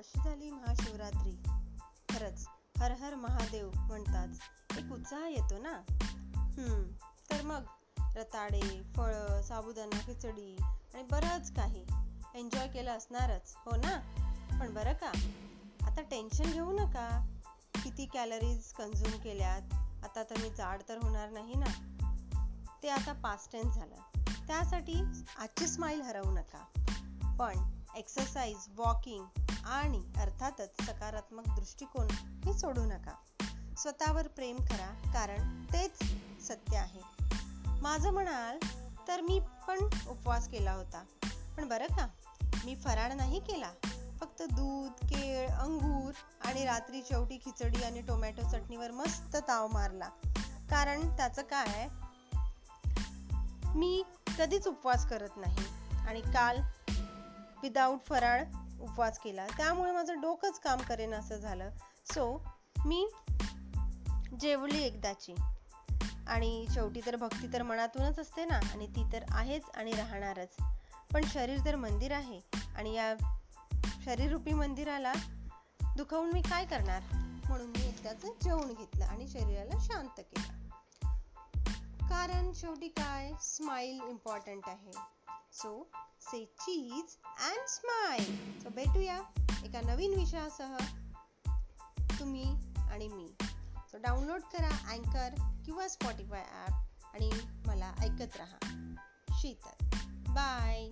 कशी झाली महाशिवरात्री? खरंच हर हर महादेव म्हणताच एक उत्साह येतो ना? तर मग रताडे फळं साबुदाणा खिचडी आणि बरंच काही. एन्जॉय केलं असणारच हो ना? पण बरं का? आता टेन्शन घेऊ नका. किती कॅलरीज कन्झ्युम केल्यात? आता तर मी जाड तर होणार नाही ना? ते आता पास टेन्स झालं. त्यासाठी आजची स्माईल हरवू नका. पण एक्सरसाइज वॉकिंग आणि अर्थातच सकारात्मक दृष्टिकोन हे सोडू नका. स्वतःवर प्रेम करा कारण तेच सत्य आहे. माझं म्हणाल तर मी पण उपवास केला होता. पण बरं का? मी फराळ नाही केला. फक्त दूध केळ अंगूर आणि रात्री शेवटी खिचडी आणि टोमॅटो चटणीवर मस्त ताव मारला. कारण त्याचं काय? मी कधीच उपवास करत नाही. आणि काल विदाऊट फराळ उपवास केला. त्यामुळे माझं डोकंच काम करेन असं झालं. सो मी जेवली एकदाची. आणि शेवटी तर भक्ती तर मनातूनच असते ना. आणि ती तर आहेच आणि राहणारच. पण शरीर तर मंदिर आहे. आणि या शरीररूपी मंदिराला दुखवून मी काय करणार? म्हणून मी एकदाच जेवण घेतलं आणि शरीराला शांत केलं. कारण शेवटी काय? स्माइल इम्पॉर्टंट आहे. So say cheese and smile so भेटूया एका नवीन विषयासह. तुम्ही आणि मी. सो डाउनलोड करा अँकर किंवा स्पॉटीफाय ॲप आणि मला ऐकत राहा. शीतल. बाय